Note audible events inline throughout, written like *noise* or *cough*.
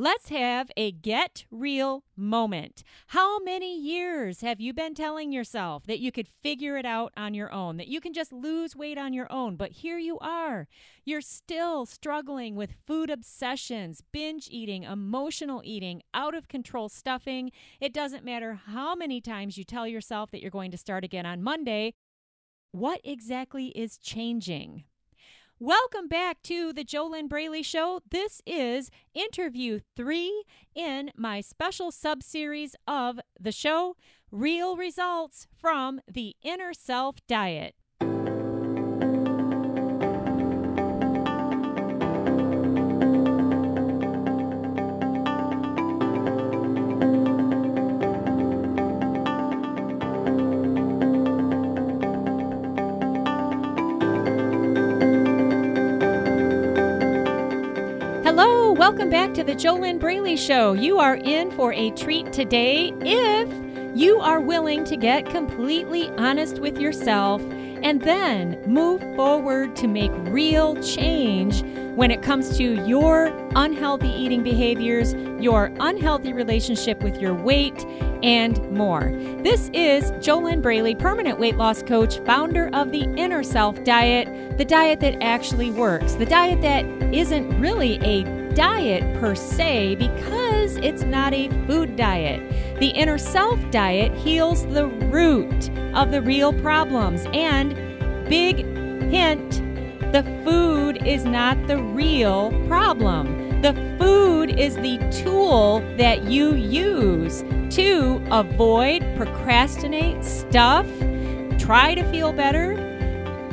Let's have a get real moment. How many years have you been telling yourself that you could figure it out on your own, that you can just lose weight on your own? But here you are. You're still struggling with food obsessions, binge eating, emotional eating, out of control stuffing. It doesn't matter how many times you tell yourself that you're going to start again on Monday. What exactly is changing? Welcome back to the JoLynn Braley Show. This is interview three in my special sub series of the show Real Results from the Inner Self Diet. Welcome back to the JoLynn Braley Show. You are in for a treat today if you are willing to get completely honest with yourself and then move forward to make real change when it comes to your unhealthy eating behaviors, your unhealthy relationship with your weight, and more. This is JoLynn Braley, permanent weight loss coach, founder of the Inner Self Diet, the diet that actually works, the diet that isn't really a diet per se because it's not a food diet. The inner self diet heals the root of the real problems. And big hint the food is not the real problem. The food is the tool that you use to avoid, procrastinate, stuff, try to feel better.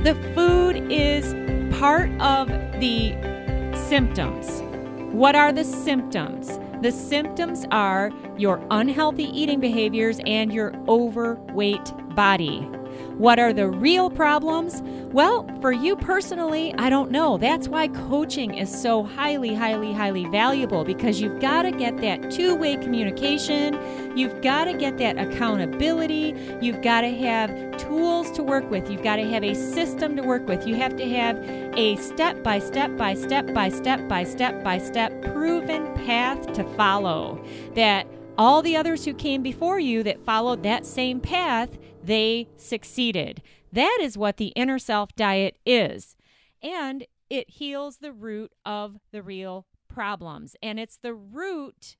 The food is part of the symptoms. What are the symptoms? The symptoms are your unhealthy eating behaviors and your overweight body. What are the real problems? Well, for you personally, I don't know. That's why coaching is so highly, highly, highly valuable because you've got to get that two way communication. You've got to get that accountability. You've got to have tools to work with. You've got to have a system to work with. You have to have a step by step by step by step by step by step proven path to follow that all the others who came before you that followed that same path they succeeded. That is what the inner self diet is. And it heals the root of the real problems. And it's the root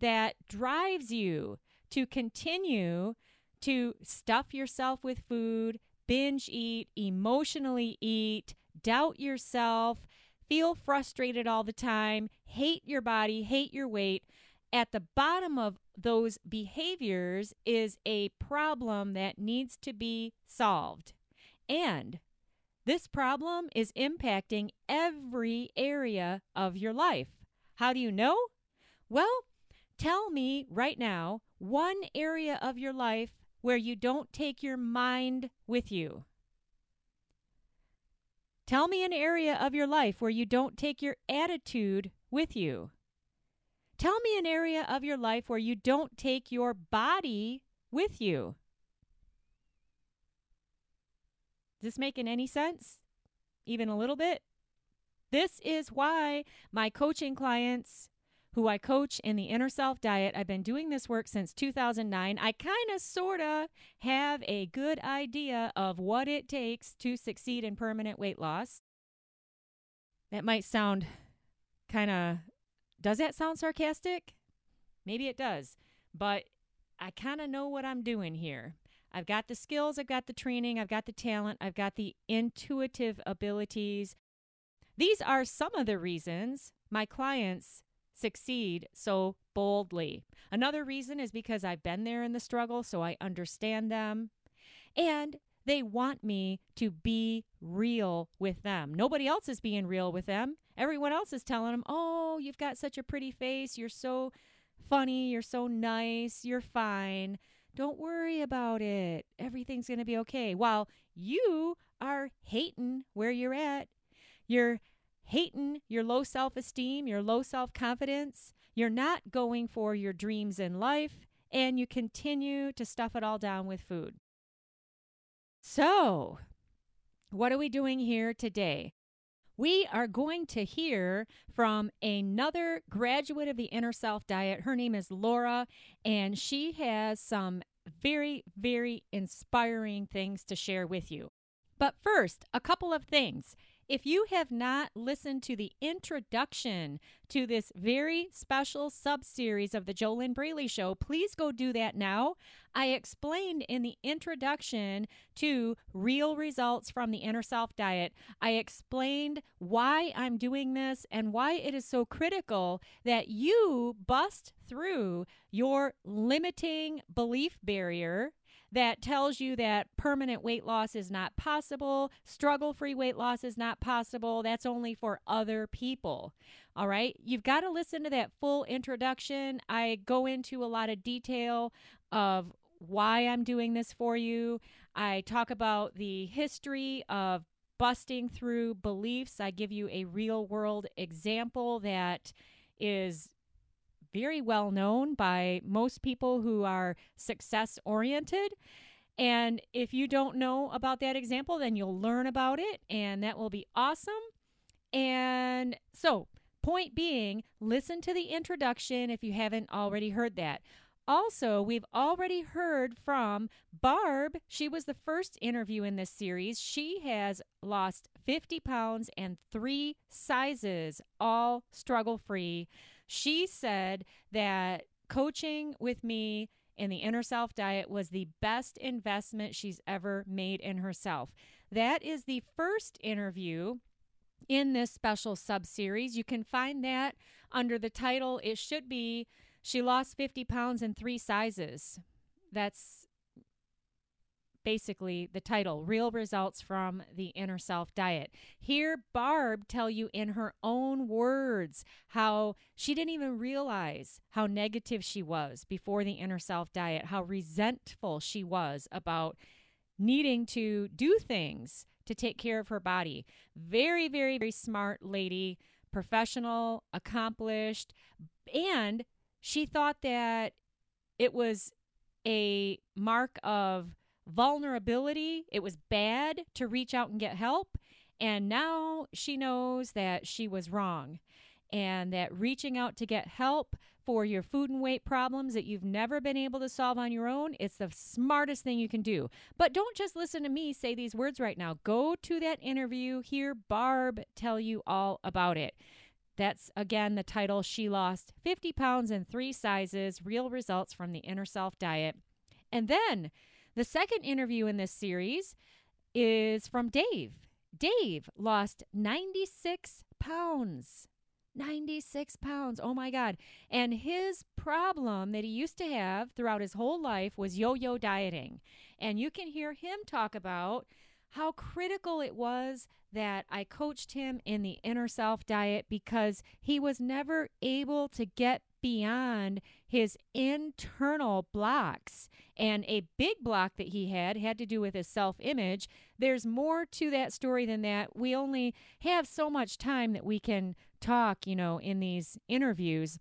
that drives you to continue to stuff yourself with food, binge eat, emotionally eat, doubt yourself, feel frustrated all the time, hate your body, hate your weight. At the bottom of those behaviors is a problem that needs to be solved. And this problem is impacting every area of your life. How do you know? Well, tell me right now one area of your life where you don't take your mind with you. Tell me an area of your life where you don't take your attitude with you. Tell me an area of your life where you don't take your body with you. Is this making any sense? Even a little bit? This is why my coaching clients, who I coach in the inner self diet, I've been doing this work since 2009. I kind of, sort of have a good idea of what it takes to succeed in permanent weight loss. That might sound kind of does that sound sarcastic? Maybe it does, but I kind of know what I'm doing here. I've got the skills, I've got the training, I've got the talent, I've got the intuitive abilities. These are some of the reasons my clients succeed so boldly. Another reason is because I've been there in the struggle, so I understand them. And they want me to be real with them. Nobody else is being real with them. Everyone else is telling them, oh, you've got such a pretty face. You're so funny. You're so nice. You're fine. Don't worry about it. Everything's going to be okay. While you are hating where you're at. You're hating your low self esteem, your low self confidence. You're not going for your dreams in life, and you continue to stuff it all down with food. So, what are we doing here today? we are going to hear from another graduate of the Inner Self Diet. Her name is Laura, and she has some very, very inspiring things to share with you. But first, a couple of things. If you have not listened to the introduction to this very special sub series of the JoLynn Braley Show, please go do that now. I explained in the introduction to Real Results from the Inner Self Diet, I explained why I'm doing this and why it is so critical that you bust through your limiting belief barrier that tells you that permanent weight loss is not possible, struggle free weight loss is not possible. That's only for other people. All right. You've got to listen to that full introduction. I go into a lot of detail of why I'm doing this for you. I talk about the history of busting through beliefs. I give you a real world example that is very well known by most people who are success oriented. And if you don't know about that example, then you'll learn about it, and that will be awesome. And so, point being, listen to the introduction if you haven't already heard that. Also, we've already heard from Barb. She was the first interview in this series. She has lost 50 pounds and three sizes, all struggle free. She said that coaching with me in the inner self diet was the best investment she's ever made in herself. That is the first interview in this special sub series. You can find that under the title, it should be She Lost 50 Pounds in Three Sizes. That's basically the title Real Results from the Inner Self Diet. Hear Barb tell you in her own words how she didn't even realize how negative she was before the Inner Self Diet, how resentful she was about needing to do things to take care of her body. Very, very, very smart lady, professional, accomplished, and she thought that it was a mark of vulnerability. It was bad to reach out and get help. And now she knows that she was wrong and that reaching out to get help for your food and weight problems that you've never been able to solve on your own, it's the smartest thing you can do. But don't just listen to me say these words right now. Go to that interview, hear Barb tell you all about it. That's again the title She Lost 50 Pounds in Three Sizes Real Results from the Inner Self Diet. And then the second interview in this series is from Dave. Dave lost 96 pounds. 96 pounds. Oh my God. And his problem that he used to have throughout his whole life was yo yo dieting. And you can hear him talk about how critical it was that I coached him in the inner self diet because he was never able to get beyond his internal blocks. And a big block that he had had to do with his self image. There's more to that story than that. We only have so much time that we can talk, you know, in these interviews.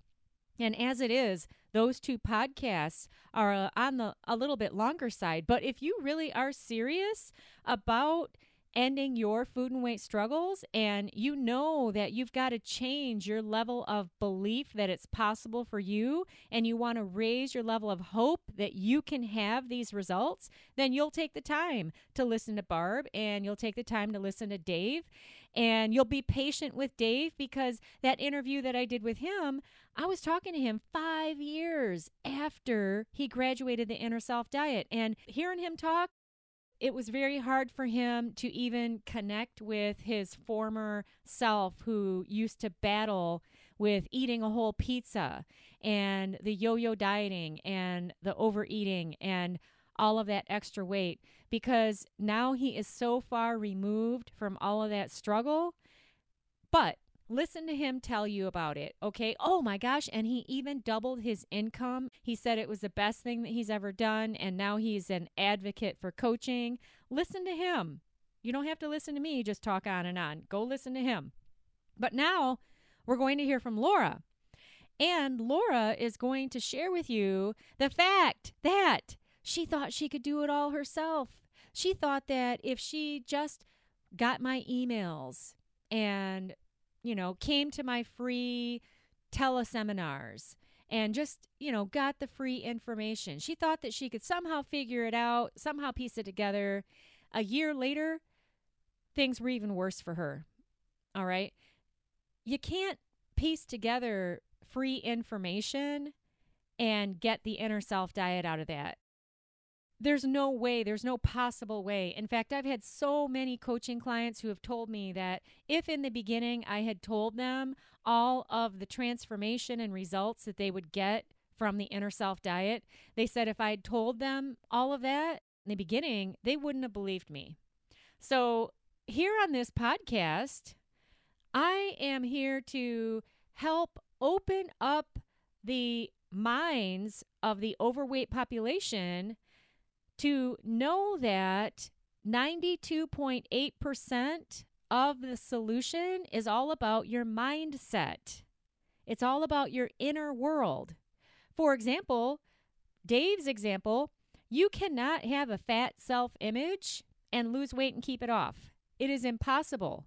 And as it is, those two podcasts are uh, on the a little bit longer side. But if you really are serious about ending your food and weight struggles and you know that you've got to change your level of belief that it's possible for you and you want to raise your level of hope that you can have these results, then you'll take the time to listen to Barb and you'll take the time to listen to Dave and you'll be patient with Dave because that interview that I did with him, I was talking to him 5 years after he graduated the inner self diet and hearing him talk it was very hard for him to even connect with his former self who used to battle with eating a whole pizza and the yo yo dieting and the overeating and all of that extra weight because now he is so far removed from all of that struggle. But Listen to him tell you about it, okay? Oh my gosh. And he even doubled his income. He said it was the best thing that he's ever done. And now he's an advocate for coaching. Listen to him. You don't have to listen to me, just talk on and on. Go listen to him. But now we're going to hear from Laura. And Laura is going to share with you the fact that she thought she could do it all herself. She thought that if she just got my emails and, you know, came to my free teleseminars and just, you know, got the free information. She thought that she could somehow figure it out, somehow piece it together. A year later, things were even worse for her. All right. You can't piece together free information and get the inner self diet out of that. There's no way, there's no possible way. In fact, I've had so many coaching clients who have told me that if in the beginning I had told them all of the transformation and results that they would get from the inner self diet, they said if I had told them all of that in the beginning, they wouldn't have believed me. So, here on this podcast, I am here to help open up the minds of the overweight population to know that 92.8% of the solution is all about your mindset. It's all about your inner world. For example, Dave's example, you cannot have a fat self image and lose weight and keep it off. It is impossible.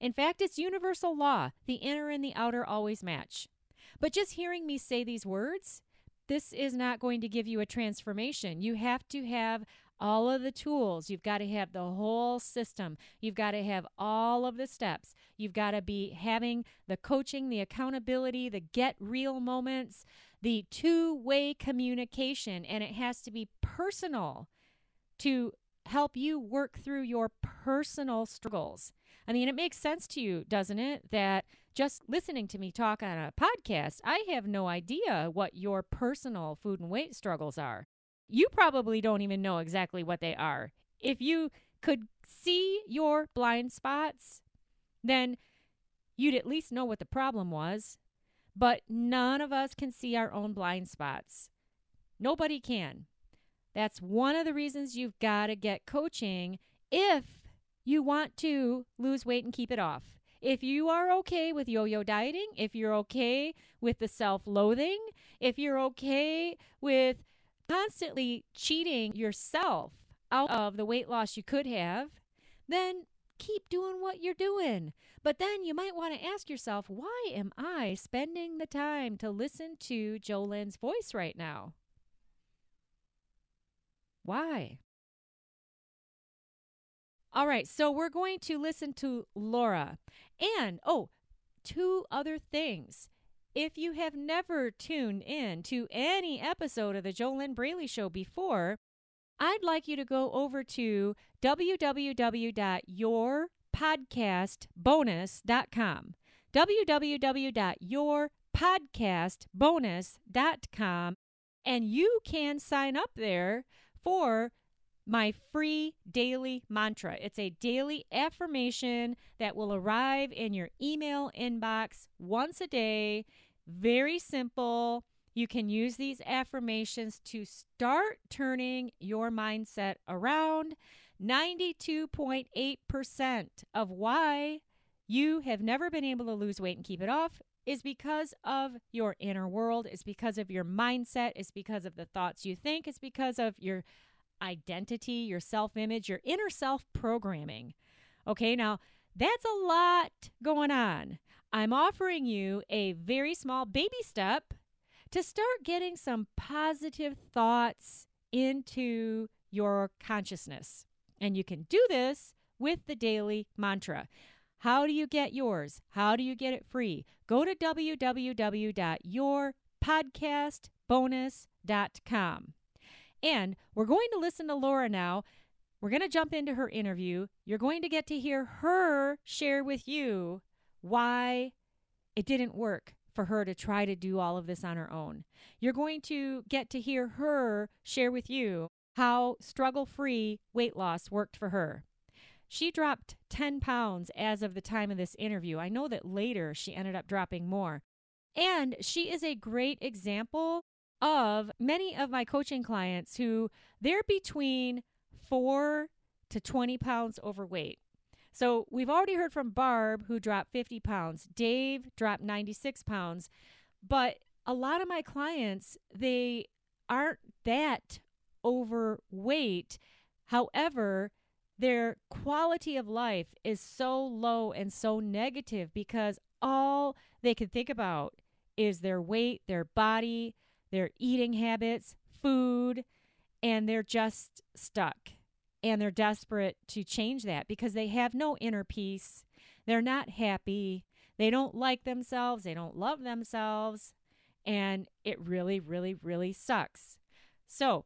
In fact, it's universal law. The inner and the outer always match. But just hearing me say these words, this is not going to give you a transformation. You have to have all of the tools. You've got to have the whole system. You've got to have all of the steps. You've got to be having the coaching, the accountability, the get real moments, the two way communication, and it has to be personal to help you work through your personal struggles. I mean, it makes sense to you, doesn't it, that just listening to me talk on a podcast, I have no idea what your personal food and weight struggles are. You probably don't even know exactly what they are. If you could see your blind spots, then you'd at least know what the problem was. But none of us can see our own blind spots. Nobody can. That's one of the reasons you've got to get coaching if you want to lose weight and keep it off. If you are okay with yo yo dieting, if you're okay with the self loathing, if you're okay with constantly cheating yourself out of the weight loss you could have, then keep doing what you're doing. But then you might want to ask yourself, why am I spending the time to listen to JoLynn's voice right now? Why? All right, so we're going to listen to Laura. And, oh, two other things. If you have never tuned in to any episode of the JoLynn Braley Show before, I'd like you to go over to www.yourpodcastbonus.com. www.yourpodcastbonus.com. And you can sign up there for my free daily mantra. It's a daily affirmation that will arrive in your email inbox once a day. Very simple. You can use these affirmations to start turning your mindset around. 92.8% of why you have never been able to lose weight and keep it off is because of your inner world, it's because of your mindset, it's because of the thoughts you think, it's because of your identity, your self image, your inner self programming. Okay, now that's a lot going on. I'm offering you a very small baby step to start getting some positive thoughts into your consciousness. And you can do this with the daily mantra. How do you get yours? How do you get it free? Go to www.yourpodcastbonus.com. And we're going to listen to Laura now. We're going to jump into her interview. You're going to get to hear her share with you why it didn't work for her to try to do all of this on her own. You're going to get to hear her share with you how struggle free weight loss worked for her. She dropped 10 pounds as of the time of this interview. I know that later she ended up dropping more. And she is a great example of many of my coaching clients who they're between four to 20 pounds overweight. So we've already heard from Barb, who dropped 50 pounds, Dave dropped 96 pounds. But a lot of my clients, they aren't that overweight. However, their quality of life is so low and so negative because all they can think about is their weight, their body, their eating habits, food, and they're just stuck. And they're desperate to change that because they have no inner peace. They're not happy. They don't like themselves. They don't love themselves. And it really, really, really sucks. So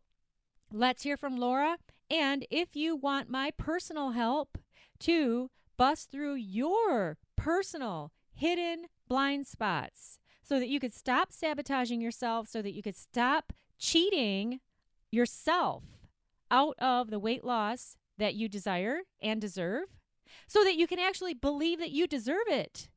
let's hear from Laura. And if you want my personal help to bust through your personal hidden blind spots so that you could stop sabotaging yourself, so that you could stop cheating yourself out of the weight loss that you desire and deserve, so that you can actually believe that you deserve it.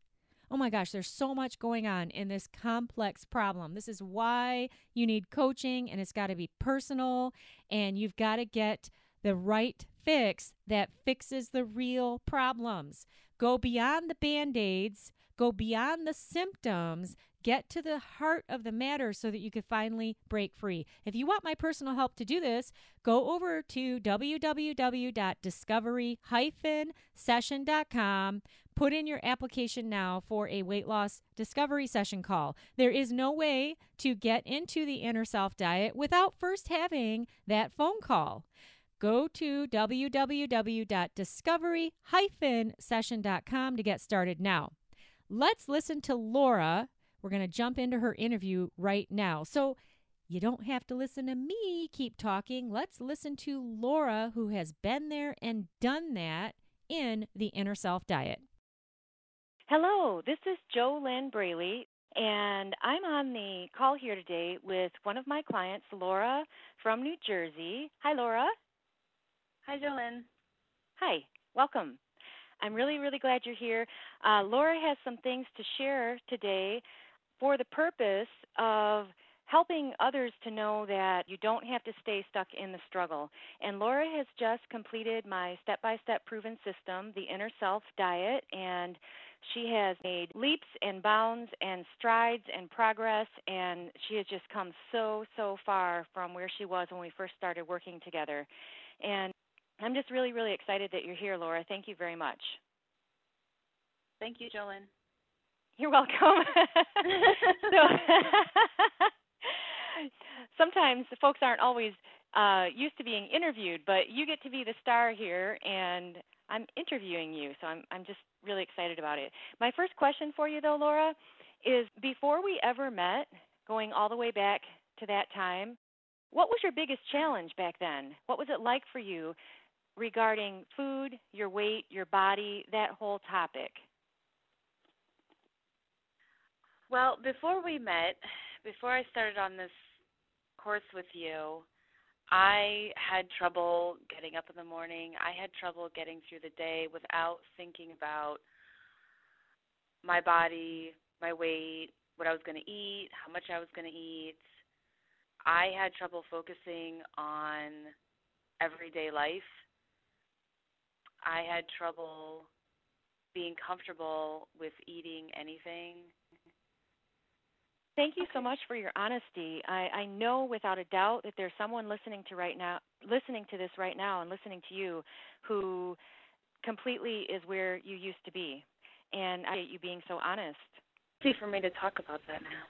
Oh my gosh, there's so much going on in this complex problem. This is why you need coaching, and it's got to be personal, and you've got to get the right fix that fixes the real problems. Go beyond the band aids, go beyond the symptoms, get to the heart of the matter so that you can finally break free. If you want my personal help to do this, go over to www.discovery-session.com. Put in your application now for a weight loss discovery session call. There is no way to get into the inner self diet without first having that phone call. Go to www.discovery-session.com to get started now. Let's listen to Laura. We're going to jump into her interview right now. So you don't have to listen to me keep talking. Let's listen to Laura, who has been there and done that in the inner self diet. Hello, this is Jo Lynn Braley, and I'm on the call here today with one of my clients, Laura from New Jersey. Hi, Laura. Hi, JoLynn. Hi, welcome. I'm really, really glad you're here. Uh, Laura has some things to share today for the purpose of helping others to know that you don't have to stay stuck in the struggle. And Laura has just completed my step by step proven system, the Inner Self Diet, and she has made leaps and bounds and strides and progress, and she has just come so, so far from where she was when we first started working together. And I'm just really, really excited that you're here, Laura. Thank you very much. Thank you, JoLynn. You're welcome. *laughs* so, *laughs* sometimes folks aren't always uh, used to being interviewed, but you get to be the star here, and I'm interviewing you, so I'm I'm just really excited about it. My first question for you, though, Laura, is before we ever met, going all the way back to that time, what was your biggest challenge back then? What was it like for you regarding food, your weight, your body, that whole topic? Well, before we met, before I started on this course with you, I had trouble getting up in the morning. I had trouble getting through the day without thinking about my body, my weight, what I was going to eat, how much I was going to eat. I had trouble focusing on everyday life. I had trouble being comfortable with eating anything. Thank you so much for your honesty. I, I know without a doubt that there's someone listening to right now, listening to this right now, and listening to you, who completely is where you used to be, and I you being so honest. Easy for me to talk about that now.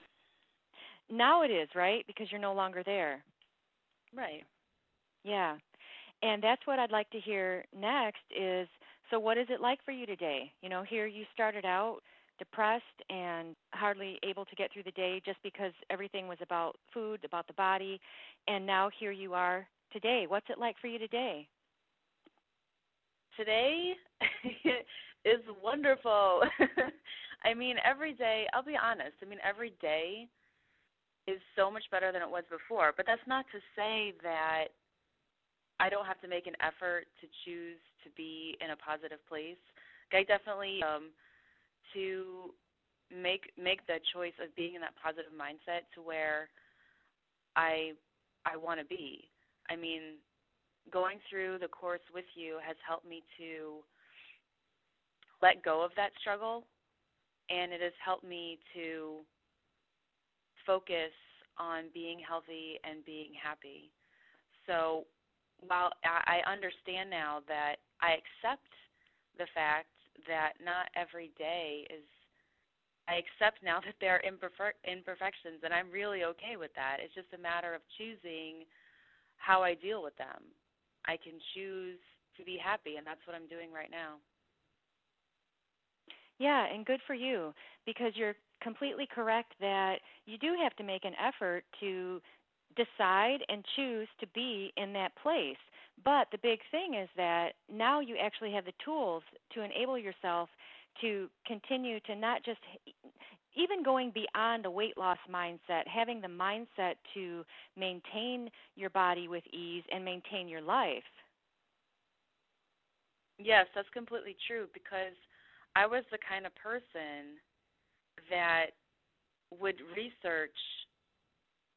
Now it is right because you're no longer there. Right. Yeah, and that's what I'd like to hear next. Is so what is it like for you today? You know, here you started out depressed and hardly able to get through the day just because everything was about food, about the body, and now here you are today. What's it like for you today? Today *laughs* is wonderful. *laughs* I mean, every day, I'll be honest, I mean, every day is so much better than it was before, but that's not to say that I don't have to make an effort to choose to be in a positive place. I definitely um to make make the choice of being in that positive mindset to where I I want to be. I mean, going through the course with you has helped me to let go of that struggle and it has helped me to focus on being healthy and being happy. So while I understand now that I accept the fact that not every day is I accept now *laughs* that there are imperfect, imperfections, and I'm really okay with that. It's just a matter of choosing how I deal with them. I can choose to be happy, and that's what I'm doing right now. Yeah, and good for you because you're completely correct that you do have to make an effort to decide and choose to be in that place. But the big thing is that now you actually have the tools to enable yourself to continue to not just even going beyond a weight loss mindset, having the mindset to maintain your body with ease and maintain your life. Yes, that's completely true because I was the kind of person that would research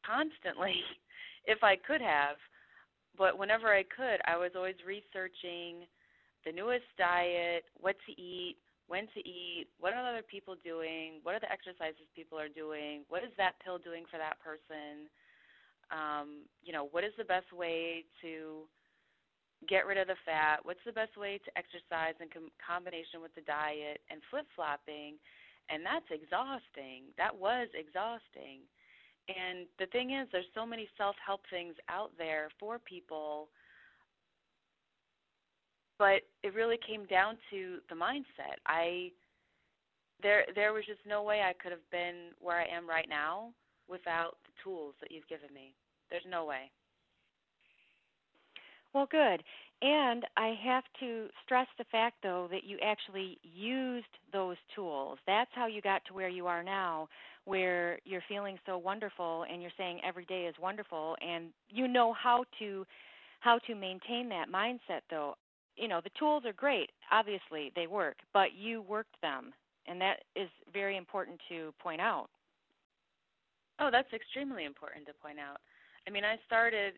constantly *laughs* if I could have, but whenever I could, I was always researching the newest diet, what to eat, when to eat, what are other people doing, what are the exercises people are doing, what is that pill doing for that person, um, you know, what is the best way to get rid of the fat, what's the best way to exercise in com- combination with the diet, and flip flopping, and that's exhausting. That was exhausting. And the thing is, there's so many self help things out there for people but it really came down to the mindset. I there there was just no way I could have been where I am right now without the tools that you've given me. There's no way. Well, good. And I have to stress the fact, though, that you actually used those tools. That's how you got to where you are now, where you're feeling so wonderful and you're saying every day is wonderful, and you know how to how to maintain that mindset though. You know the tools are great obviously they work but you worked them and that is very important to point out. Oh that's extremely important to point out. I mean i started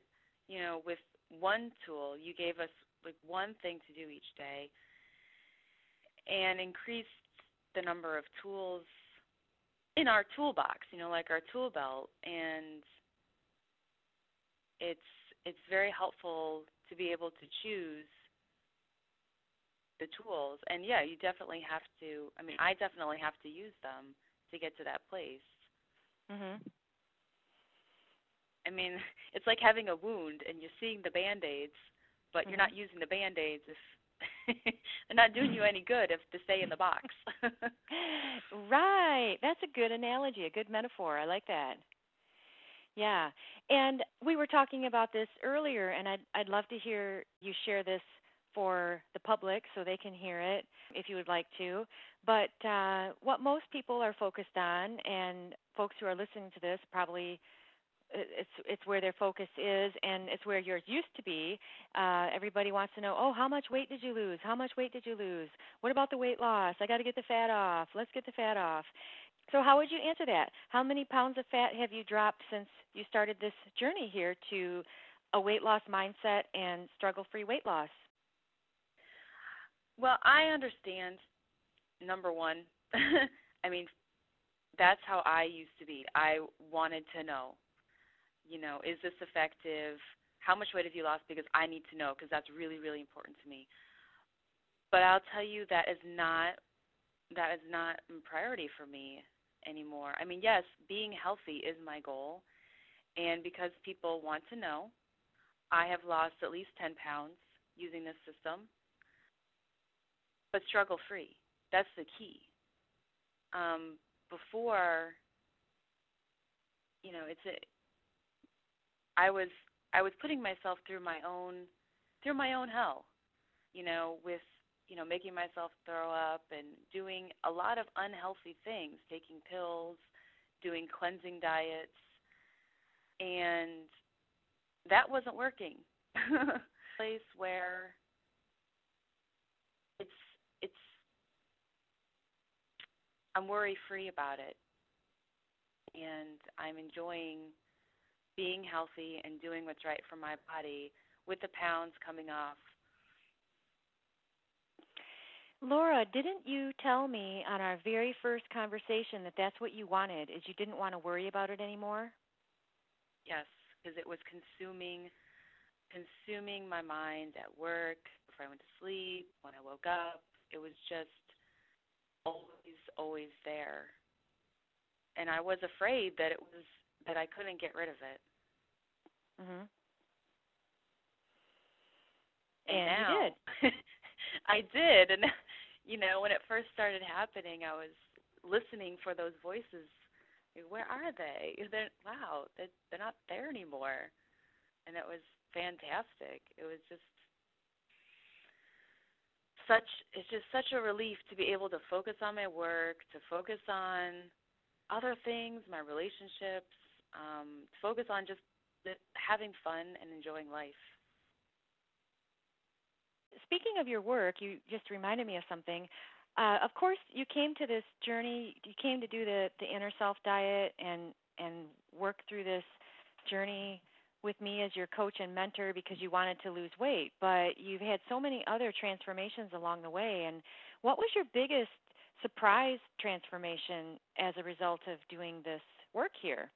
you know with one tool. You gave us like one thing to do each day and increased the number of tools in our toolbox you know like our tool belt and it's it's very helpful to be able to choose the tools. And yeah you definitely have to i mean i definitely have to use them to get to that place. Mhm i mean *laughs* it's like having a wound and you're seeing the band-aids but mm-hmm. you're not using the band-aids if *laughs* they're not doing you any good if to stay in the box. *laughs* Right. That's a good analogy a good metaphor. I like that. Yeah. And we were talking about this earlier and i'd i'd love to hear you share this for the public so they can hear it if you would like to. But uh, what most people are focused on, and folks who are listening to this probably it's it's where their focus is and it's where yours used to be. Uh everybody wants to know oh how much weight did you lose? How much weight did you lose? What about the weight loss? I got to get the fat off. Let's get the fat off. So how would you answer that? How many pounds of fat have you dropped since you started this journey here to a weight loss mindset and struggle free weight loss? Well, I understand. Number one, *laughs* I mean, that's how I used to be. I wanted to know, you know, is this effective? How much weight have you lost? Because I need to know because that's really, really important to me. But I'll tell you that is not that is not a priority for me anymore. I mean, yes, being healthy is my goal, and because people want to know, I have lost at least 10 pounds using this system but struggle free. That's the key. Um, before, you know, it's a. I was I was putting myself through my own through my own hell, you know, with you know making myself throw up and doing a lot of unhealthy things, taking pills, doing cleansing diets, and that wasn't working. *laughs* place where it's it's I'm worry free about it. And I'm enjoying being healthy and doing what's right for my body with the pounds coming off. Laura, didn't you tell me on our very first conversation that that's what you wanted, is you didn't want to worry about it anymore? Yes, because it was consuming consuming my mind at work, before I went to sleep, when I woke up. It was just always, always there. And I was afraid that it was that I couldn't get rid of it. Mhm. And, And now, you did. *laughs* I did, and you know, when it first started happening, I was listening for those voices. Where are they? They're wow, they're, they're not there anymore, and it was fantastic. It was just such it's just such a relief to be able to focus on my work, to focus on other things, my relationships, um, focus on just having fun and enjoying life. Speaking of your work, you just reminded me of something. Uh, of course, you came to this journey. You came to do the the inner self diet and and work through this journey with me as your coach and mentor because you wanted to lose weight. But you've had so many other transformations along the way. And what was your biggest surprise transformation as a result of doing this work here?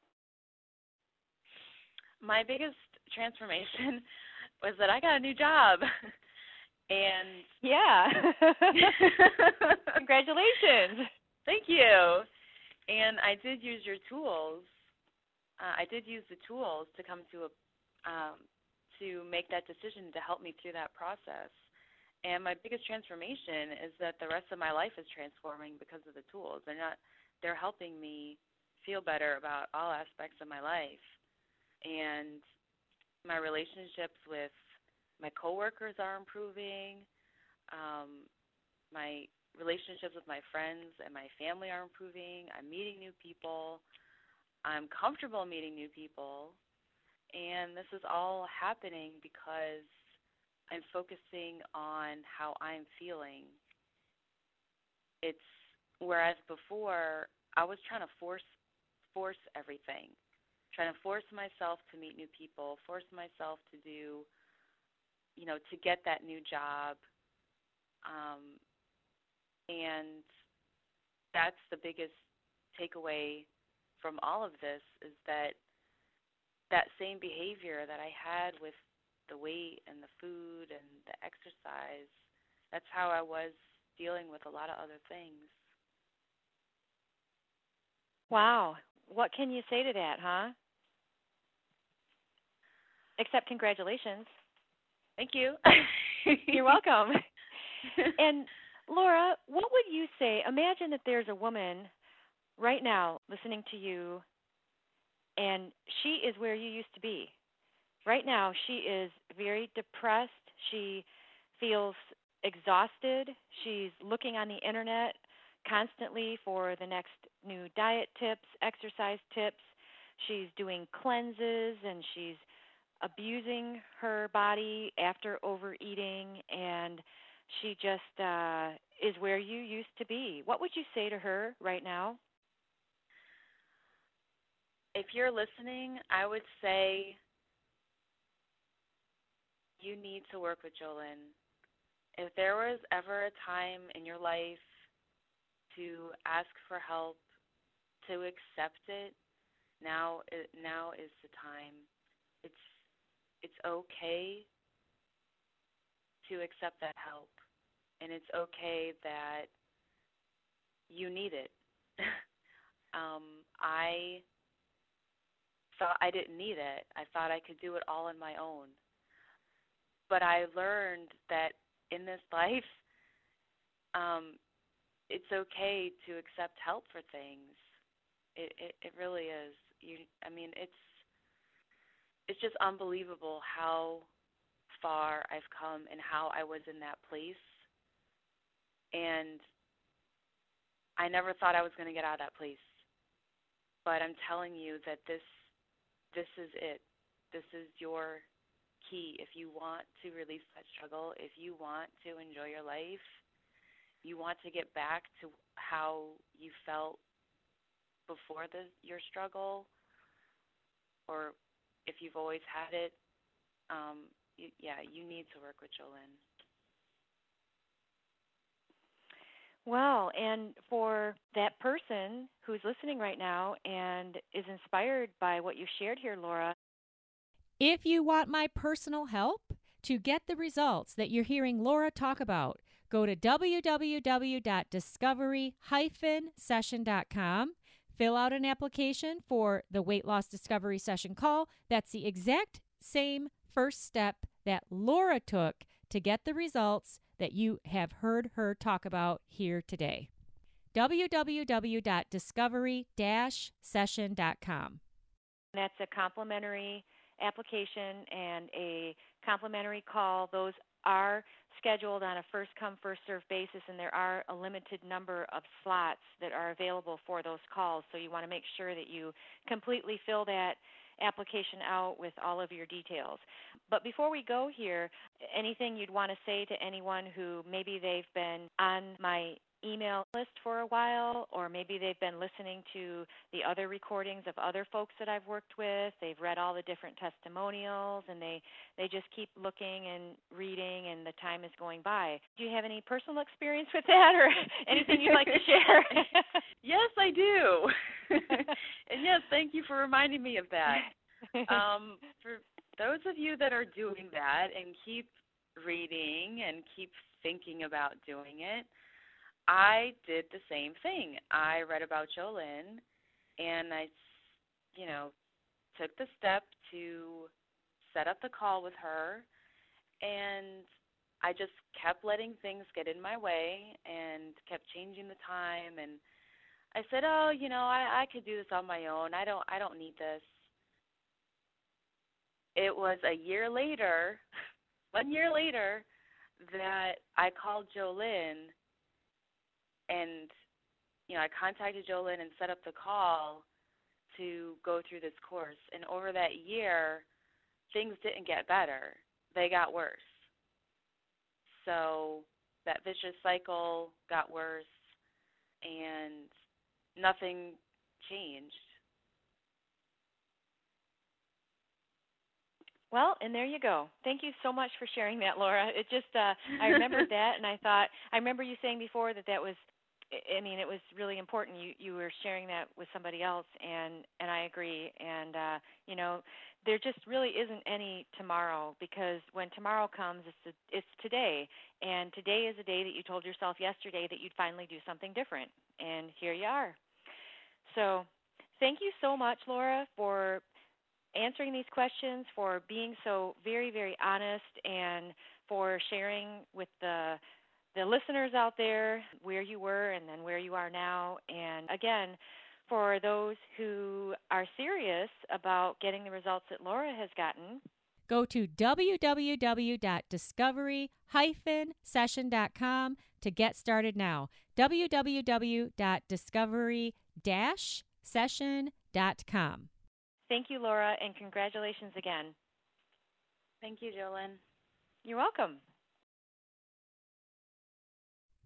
My biggest transformation *laughs* was that I got a new job. *laughs* and Yeah. *laughs* Congratulations. Thank you. And I did use your tools. Uh, I did use the tools to come to a um, to make that decision to help me through that process. And my biggest transformation is that the rest of my life is transforming because of the tools. They're not they're helping me feel better about all aspects of my life. And my relationships with my coworkers are improving. Um, my relationships with my friends and my family are improving. I'm meeting new people. I'm comfortable meeting new people. And this is all happening because I'm focusing on how I'm feeling. It's whereas before I was trying to force force everything. Trying to force myself to meet new people, force myself to do you know, to get that new job. Um and that's the biggest takeaway from all of this is that that same behavior that I had with the weight and the food and the exercise, that's how I was dealing with a lot of other things. Wow. What can you say to that, huh? Except congratulations. Thank you. *laughs* You're welcome. and Laura, what would you say? Imagine that there's a woman right now listening to you and she is where you used to be. Right now, she is very depressed. She feels exhausted. She's looking on the internet constantly for the next new diet tips, exercise tips. She's doing cleanses and she's abusing her body after overeating and she just uh is where you used to be. What would you say to her right now? if you're listening, I would say you need to work with JoLynn. If there was ever a time in your life to ask for help, to accept it, now now is the time. It's okay to accept that help, and it's okay that you need it. *laughs* um, I thought I didn't need it. I thought I could do it all on my own. But I learned that in this *laughs* life, um, it's okay to accept help for things. It, it it really is. You, I mean, it's it's just unbelievable how far I've come and how I was in that place. And I never thought I was going to get out of that place. But I'm telling you that this this is it. This is your key. If you want to release that struggle, if you want to enjoy your life, you want to get back to how you felt before the your struggle, or if you've always had it, um, you, yeah, you need to work with JoLynn. Well, and for that person who's listening right now and is inspired by what you shared here, Laura. If you want my personal help To get the results that you're hearing Laura talk about, go to www.discovery-session.com. Fill out an application for the weight loss discovery session call. That's the exact same first step that Laura took to get the results that you have heard her talk about here today. www.discovery-session.com. That's a complimentary application and a complimentary call. Those are scheduled on a first come, first served basis, and there are a limited number of slots that are available for those calls. So you want to make sure that you completely fill that application out with all of your details. But before we go here, anything you'd want to say to anyone who maybe they've been on my email list for a while, or maybe they've been listening to the other recordings of other folks that I've worked with. They've read all the different testimonials, and they they just keep looking and reading, and the time is going by. Do you have any personal experience with that, or *laughs* anything you'd like to share? *laughs* yes, I do. *laughs* and yes, thank you for reminding me of that. Um, for those of you that are doing that and keep reading and keep thinking about doing it I did the same thing. I read about JoLynn and I, you know, took the step to set up the call with her and I just kept letting things get in my way and kept changing the time and I said, "Oh, you know, I I could do this on my own. I don't I don't need this." It was a year later, *laughs* one year later, that I called JoLynn and you know, I contacted JoLynn and set up the call to go through this course. And over that year, things didn't get better; they got worse. So that vicious cycle got worse, and nothing changed. Well, and there you go. Thank you so much for sharing that, Laura. It just uh I remembered *laughs* that and I thought I remember you saying before that that was I mean, it was really important. You you were sharing that with somebody else, and and I agree. And uh, you know, there just really isn't any tomorrow because when tomorrow comes, it's a, it's today, and today is a day that you told yourself yesterday that you'd finally do something different, and here you are. So, thank you so much, Laura, for answering these questions, for being so very very honest, and for sharing with the the listeners out there where you were and then where you are now. And again, for those who are serious about getting the results that Laura has gotten, go to www.discovery-session.com to get started now. www.discovery-session.com. Thank you, Laura, and congratulations again. Thank you, JoLynn. You're welcome.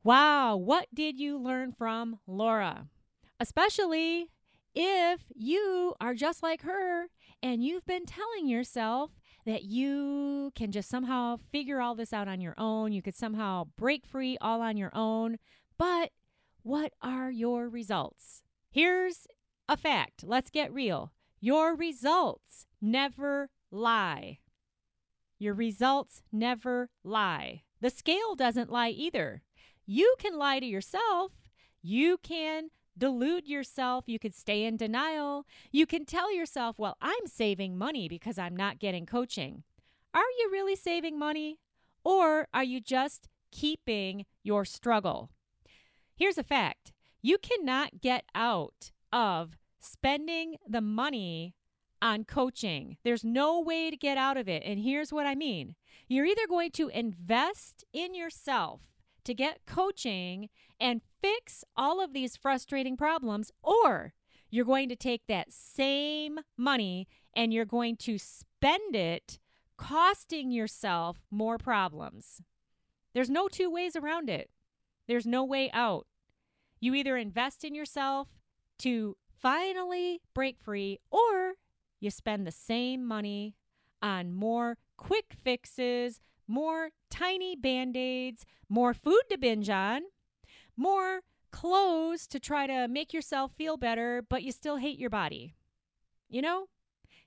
Wow, what did you learn from Laura? Especially if you are just like her and you've been telling yourself that you can just somehow figure all this out on your own, you could somehow break free all on your own. But what are your results? Here's a fact. Let's get real. Your results never lie. Your results never lie. The scale doesn't lie either. You can lie to yourself. You can delude yourself. You could stay in denial. You can tell yourself, well, I'm saving money because I'm not getting coaching. Are you really saving money? Or are you just keeping your struggle? Here's a fact you cannot get out of spending the money on coaching. There's no way to get out of it. And here's what I mean you're either going to invest in yourself to get coaching and fix all of these frustrating problems, or you're going to take that same money and you're going to spend it costing yourself more problems. There's no two ways around it. There's no way out. You either invest in yourself to finally break free, or you spend the same money on more quick fixes, more tiny band aids, more food to binge on, more clothes to try to make yourself feel better, but you still hate your body. You know?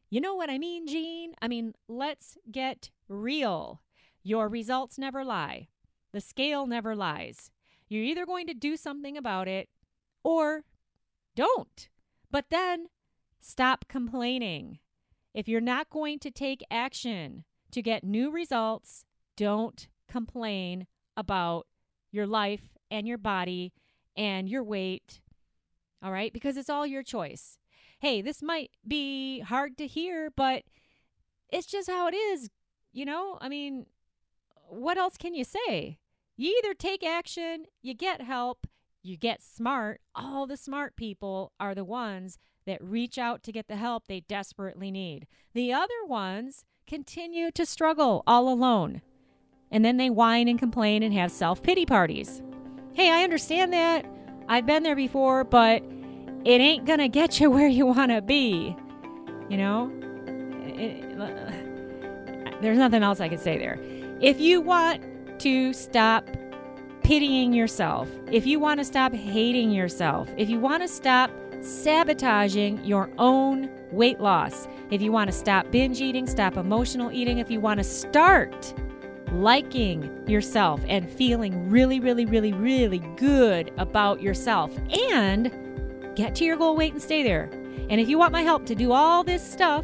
You know what I mean, Jean? I mean, let's get real. Your results never lie. The scale never lies. You're either going to do something about it or don't. But then stop complaining. If you're not going to take action to get new results, don't complain about your life and your body and your weight. All right? Because it's all your choice. Hey, this might be hard to hear, but it's just how it is. You know, I mean, what else can you say? You either take action, you get help, you get smart. All the smart people are the ones that reach out to get the help they desperately need. The other ones continue to struggle all alone. And then they whine and complain and have self pity parties. Hey, I understand that. I've been there before, but it ain't to get you *laughs* where you want to be. You know? It, there's nothing else I could say there. If you want to stop pitying yourself, if you want to stop hating yourself, if you want to stop sabotaging your own weight loss, if you want to stop binge eating, stop emotional eating, if you want to start liking yourself and feeling really, really, really, really good about yourself and get to your goal weight and stay there. And if you want my help to do all this stuff,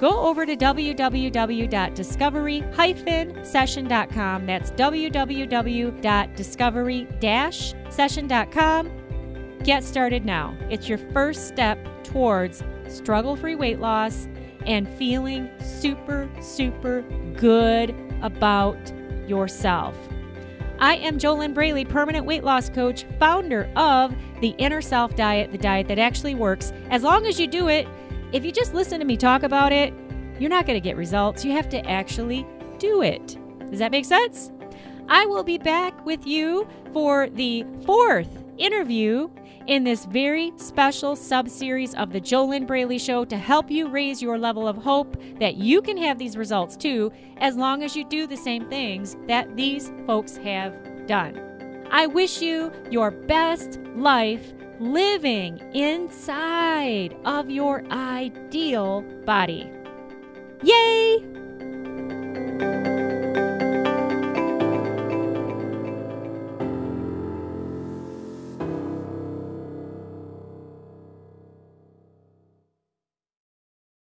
go over to www.discovery-session.com. That's www.discovery-session.com. Get started now. It's your first step towards struggle free weight loss and feeling super, super good about yourself. I am JoLynn Braley, permanent weight loss coach, founder of the Inner Self Diet, the diet that actually works. As long as you do it, if you just listen to me talk about it, you're not going to get results. You have to actually do it. Does that make sense? I will be back with you for the fourth interview in this very special sub series of the JoLynn Braley Show to help you raise your level of hope that you can have these results too, as long as you do the same things that these folks have done. I wish you your best life living inside of your ideal body. Yay!